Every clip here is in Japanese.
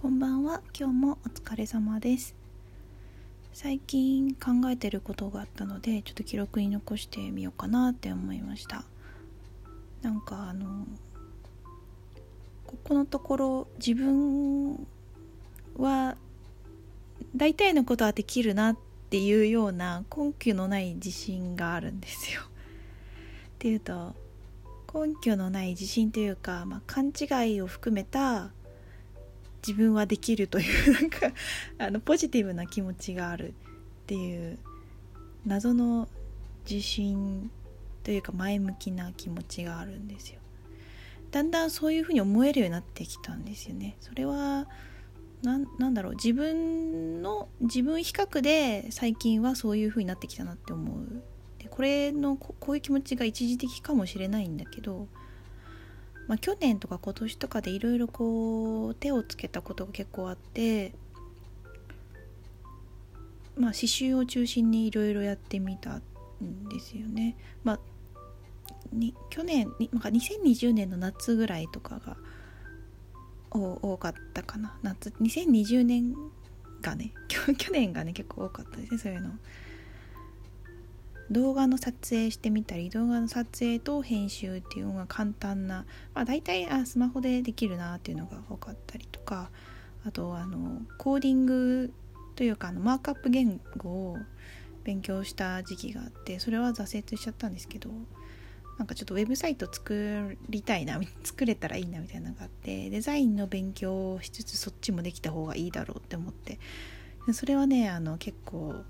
こんばんは。今日もお疲れ様です。最近考えてることがあったのでちょっと記録に残してみようかなって思いました。なんかあのここのところ自分は大体のことはできるなっていうような根拠のない自信があるんですよ。っていうと根拠のない自信というか、まあ、勘違いを含めた自分はできるというなんか あのポジティブな気持ちがあるっていう謎の自信というか前向きな気持ちがあるんですよ。だんだんそういうふうに思えるようになってきたんですよね。それはなんだろう自分の自分比較で最近はそういうふうになってきたなって思う。でこれのこういう気持ちが一時的かもしれないんだけどまあ、去年とか今年とかでいろいろこう手をつけたことが結構あってまあ刺繍を中心にいろいろやってみたんですよね。まあに去年に、まあ、2020年の夏ぐらいとかが多かったかな夏2020年がね 去年がね結構多かったですねそういうの。動画の撮影してみたり動画の撮影と編集っていうのが簡単な、まあ、大体あスマホでできるなっていうのが多かったりとかあとあのコーディングというかあのマークアップ言語を勉強した時期があってそれは挫折しちゃったんですけどなんかちょっとウェブサイト作りたいな作れたらいいなみたいなのがあってデザインの勉強をしつつそっちもできた方がいいだろうって思ってそれはねあの結構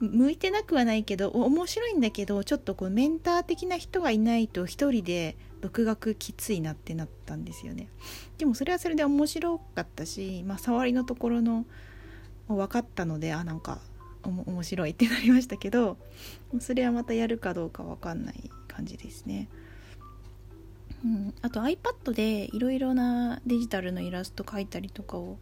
向いてなくはないけど面白いんだけどちょっとこうメンター的な人がいないと一人で独学きついなってなったんですよねでもそれはそれで面白かったし、まあ、触りのところの分かったのであなんか面白いってなりましたけどそれはまたやるかどうか分かんない感じですね。うん、あと iPad でいろいろなデジタルのイラスト描いたりとかを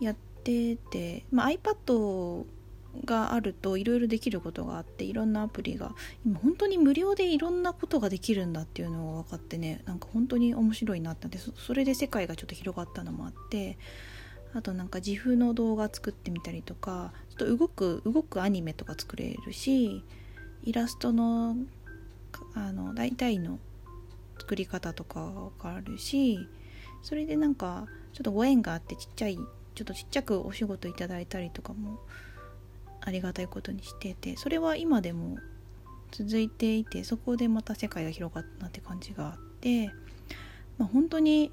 やってて、まあ、iPad があるといろいろできることがあっていろんなアプリが今本当に無料でいろんなことができるんだっていうのが分かってねなんか本当に面白いなってそれで世界がちょっと広がったのもあってあとなんか自負の動画作ってみたりとかちょっと動く動くアニメとか作れるしイラストのあの大体の作り方とかが分かるしそれでなんかちょっとご縁があってちっちゃいちょっとちっちゃくお仕事いただいたりとかもありがたいことにしててそれは今でも続いていてそこでまた世界が広がったなって感じがあって、まあ、本当に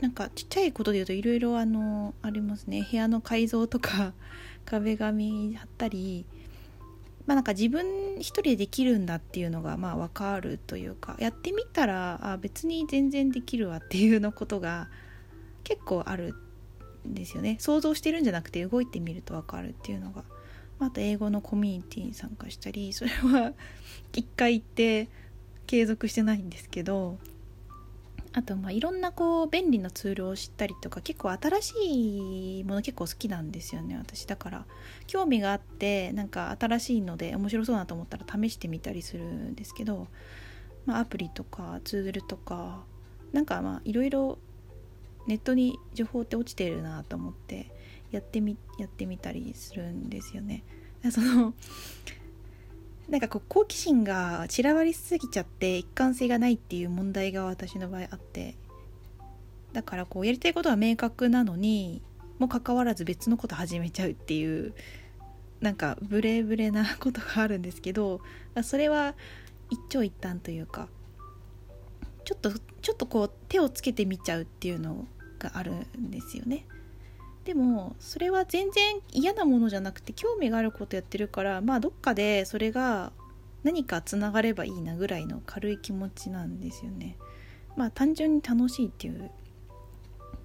なんかちっちゃいことで言うといろいろあのありますね。部屋の改造とか 壁紙貼ったりまあなんか自分一人でできるんだっていうのがまあ分かるというかやってみたらあ別に全然できるわっていうのことが結構あるんですよね。想像してるんじゃなくて動いてみると分かるっていうのがあと英語のコミュニティに参加したりそれは 一回行って継続してないんですけどあとまあいろんなこう便利なツールを知ったりとか結構新しいもの結構好きなんですよね私。だから興味があってなんか新しいので面白そうなと思ったら試してみたりするんですけど、まあ、アプリとかツールとかなんかまあいろいろネットに情報って落ちてるなと思ってやってみやってみたりするんですよね。そのなんかこう好奇心が散らばりすぎちゃって一貫性がないっていう問題が私の場合あってだからこうやりたいことは明確なのにもかかわらず別のこと始めちゃうっていうなんかブレブレなことがあるんですけどそれは一長一短というかちょっとちょっとこう手をつけてみちゃうっていうのがあるんですよね。でもそれは全然嫌なものじゃなくて興味があることやってるからまあどっかでそれが何かつながればいいなぐらいの軽い気持ちなんですよね。まあ単純に楽しいっていう。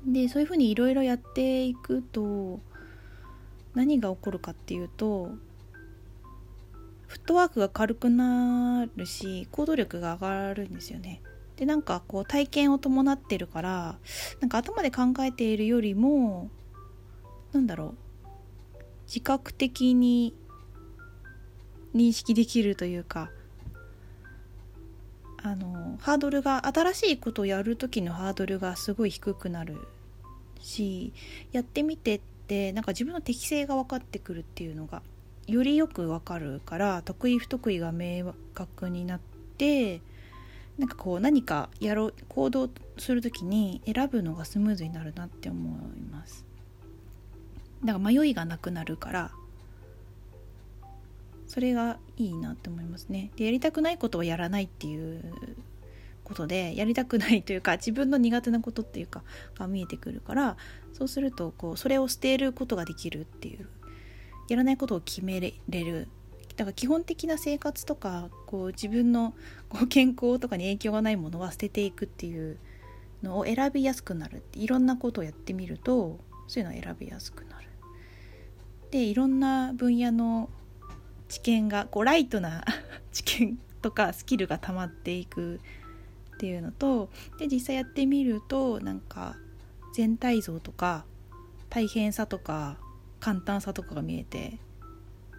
でそういうふうにいろいろやっていくと何が起こるかっていうとフットワークが軽くなるし行動力が上がるんですよね。でなんかこう体験を伴ってるからなんか頭で考えているよりもなんだろう。自覚的に認識できるというか。あのハードルが新しいことをやる時のハードルがすごい低くなるしやってみてってなんか自分の適性が分かってくるっていうのがよりよく分かるから得意不得意が明確になってなんかこう何かやろう行動する時に選ぶのがスムーズになるなって思います。だから迷いがなくなるからそれがいいなって思いますね。でやりたくないことはやらないっていうことでやりたくないというか自分の苦手なことっていうかが見えてくるからそうするとこうそれを捨てることができるっていうやらないことを決めれる。だから基本的な生活とかこう自分のこう健康とかに影響がないものは捨てていくっていうのを選びやすくなるいろんなことをやってみるとそういうのを選びやすくなる。でいろんな分野の知見がこうライトな 知見とかスキルが溜まっていくっていうのとで実際やってみるとなんか全体像とか大変さとか簡単さとかが見えて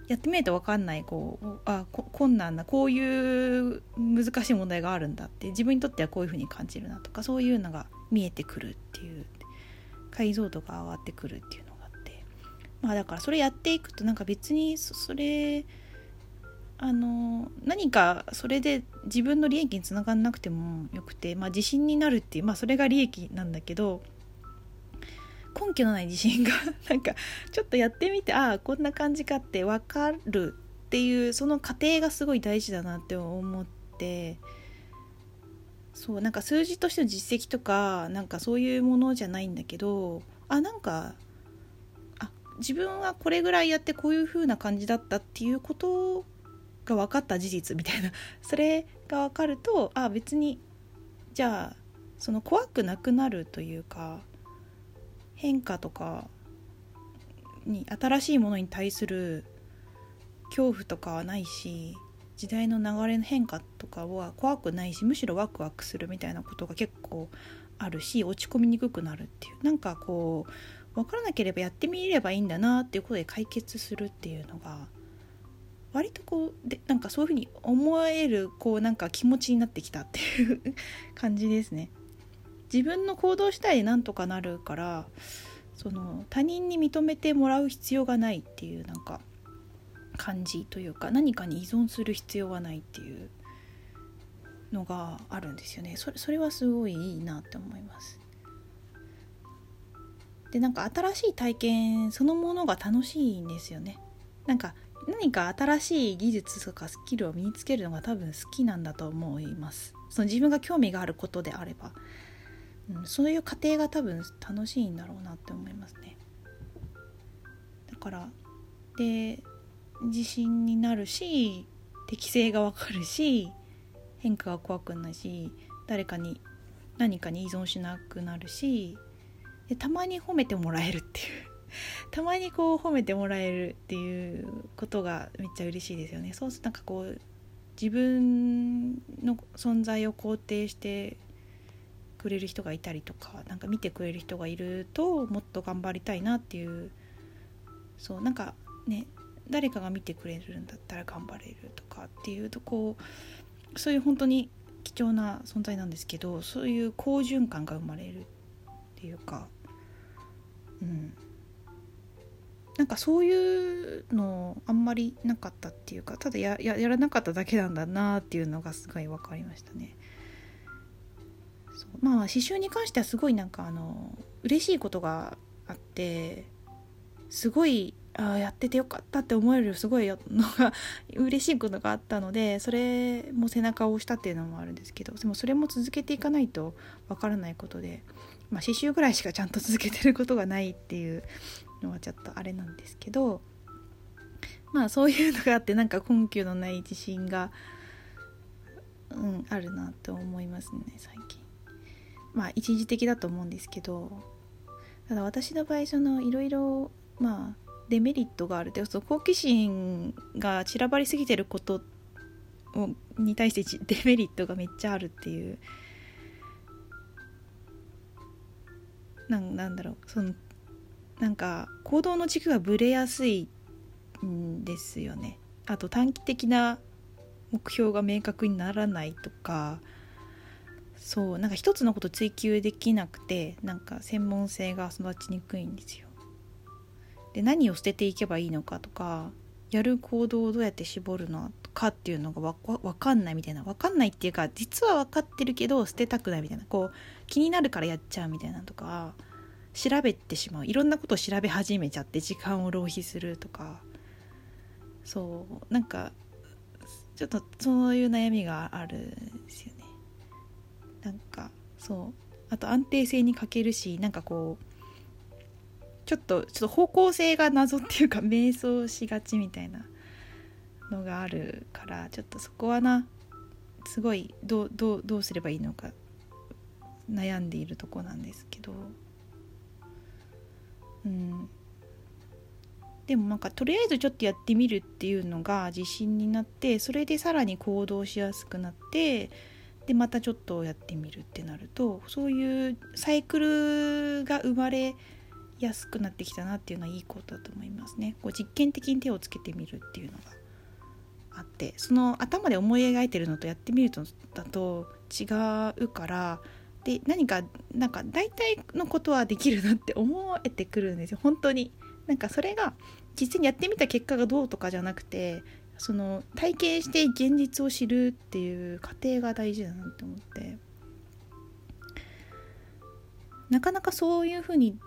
やってみると分かんないこうあ困難なこういう難しい問題があるんだって自分にとってはこういうふうに感じるなとかそういうのが見えてくるっていう解像度が上がってくるっていうのがあってまあだからそれやっていくとなんか別にそれあの何かそれで自分の利益につながんなくてもよくて、まあ、自信になるっていう、まあ、それが利益なんだけど根拠のない自信が なんかちょっとやってみてああこんな感じかって分かるっていうその過程がすごい大事だなって思ってそうなんか数字としての実績とかなんかそういうものじゃないんだけどあなんかあ自分はこれぐらいやってこういう風な感じだったっていうことが分かった事実みたいな。それが分かるとあ別にじゃあその怖くなくなるというか変化とかに新しいものに対する恐怖とかはないし時代の流れの変化とかは怖くないしむしろワクワクするみたいなことが結構あるし落ち込みにくくなるっていうなんかこう分からなければやってみればいいんだなっていうことで解決するっていうのが割とこうでなんかそういうふうに思えるこうなんか気持ちになってきたっていう 感じですね。自分の行動次第でなんとかなるからその他人に認めてもらう必要がないっていうなんか感じというか何かに依存する必要はないっていうのがあるんですよね。それそれはすごいいいなって思います。でなんか新しい体験そのものが楽しいんですよね。なんか何か新しい技術とかスキルを身につけるのが多分好きなんだと思います。その自分が興味があることであれば。うん、そういう過程が多分楽しいんだろうなって思いますね。だからで自信になるし適性がわかるし変化が怖くないし誰かに何かに依存しなくなるしでたまに褒めてもらえるっていう。たまにこう褒めてもらえるっていうことがめっちゃ嬉しいですよね。そうするとなんかこう自分の存在を肯定してくれる人がいたりとかなんか見てくれる人がいるともっと頑張りたいなっていう。そうなんかね誰かが見てくれるんだったら頑張れるとかっていうとこうそういう本当に貴重な存在なんですけどそういう好循環が生まれるっていうかうんなんかそういうのあんまりなかったっていうかただややらなかっただけなんだなっていうのがすごい分かりましたね。まあ刺繍に関してはすごいなんかあの嬉しいことがあってすごいあやっててよかったって思えるすごいのが嬉しいことがあったのでそれも背中を押したっていうのもあるんですけどでもそれも続けていかないとわからないことで、まあ、刺繍ぐらいしかちゃんと続けてることがないっていうのはちょっとあれなんですけどまあそういうのがあってなんか根拠のない自信が、うん、あるなと思いますね最近。まあ一時的だと思うんですけどただ私の場合そのいろいろまあデメリットがある。でその好奇心が散らばりすぎてることをに対して デメリットがめっちゃあるっていう。なんなんだろう。そのなんか行動の軸がぶれやすいんですよね。あと短期的な目標が明確にならないとか。そうなんか一つのこと追求できなくてなんか専門性が育ちにくいんですよ。で何を捨てていけばいいのかとかやる行動をどうやって絞るのかっていうのが分かんないみたいな。分かんないっていうか実は分かってるけど捨てたくないみたいな。こう気になるからやっちゃうみたいなとか調べてしまう。いろんなことを調べ始めちゃって時間を浪費するとか。そう。なんかちょっとそういう悩みがあるんですよね。なんかそう。あと安定性に欠けるしなんかこうちょっとちょっと方向性が謎っていうか迷走しがちみたいなのがあるからちょっとそこはなすごいどうどうどうすればいいのか悩んでいるとこなんですけど。うん。でもなんかとりあえずちょっとやってみるっていうのが自信になってそれでさらに行動しやすくなってでまたちょっとやってみるってなるとそういうサイクルが生まれ安くなってきたなっていうのはいいことだと思いますね。こう実験的に手をつけてみるっていうのがあってその頭で思い描いてるのとやってみるとだと違うからで何かなんか大体のことはできるなって思えてくるんですよ本当に。なんかそれが実際にやってみた結果がどうとかじゃなくてその体験して現実を知るっていう過程が大事だなって思ってなかなかそういうふうに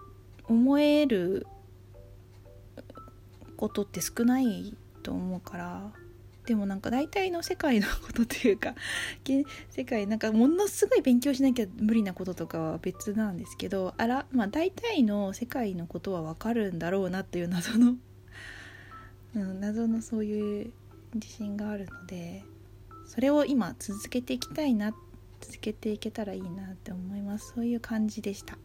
思えることって少ないと思うからでもなんか大体の世界のことというか 世界なんかものすごい勉強しなきゃ無理なこととかは別なんですけどあらまあ大体の世界のことは分かるんだろうなという謎の、うん、謎のそういう自信があるのでそれを今続けていきたいな続けていけたらいいなって思いますそういう感じでした。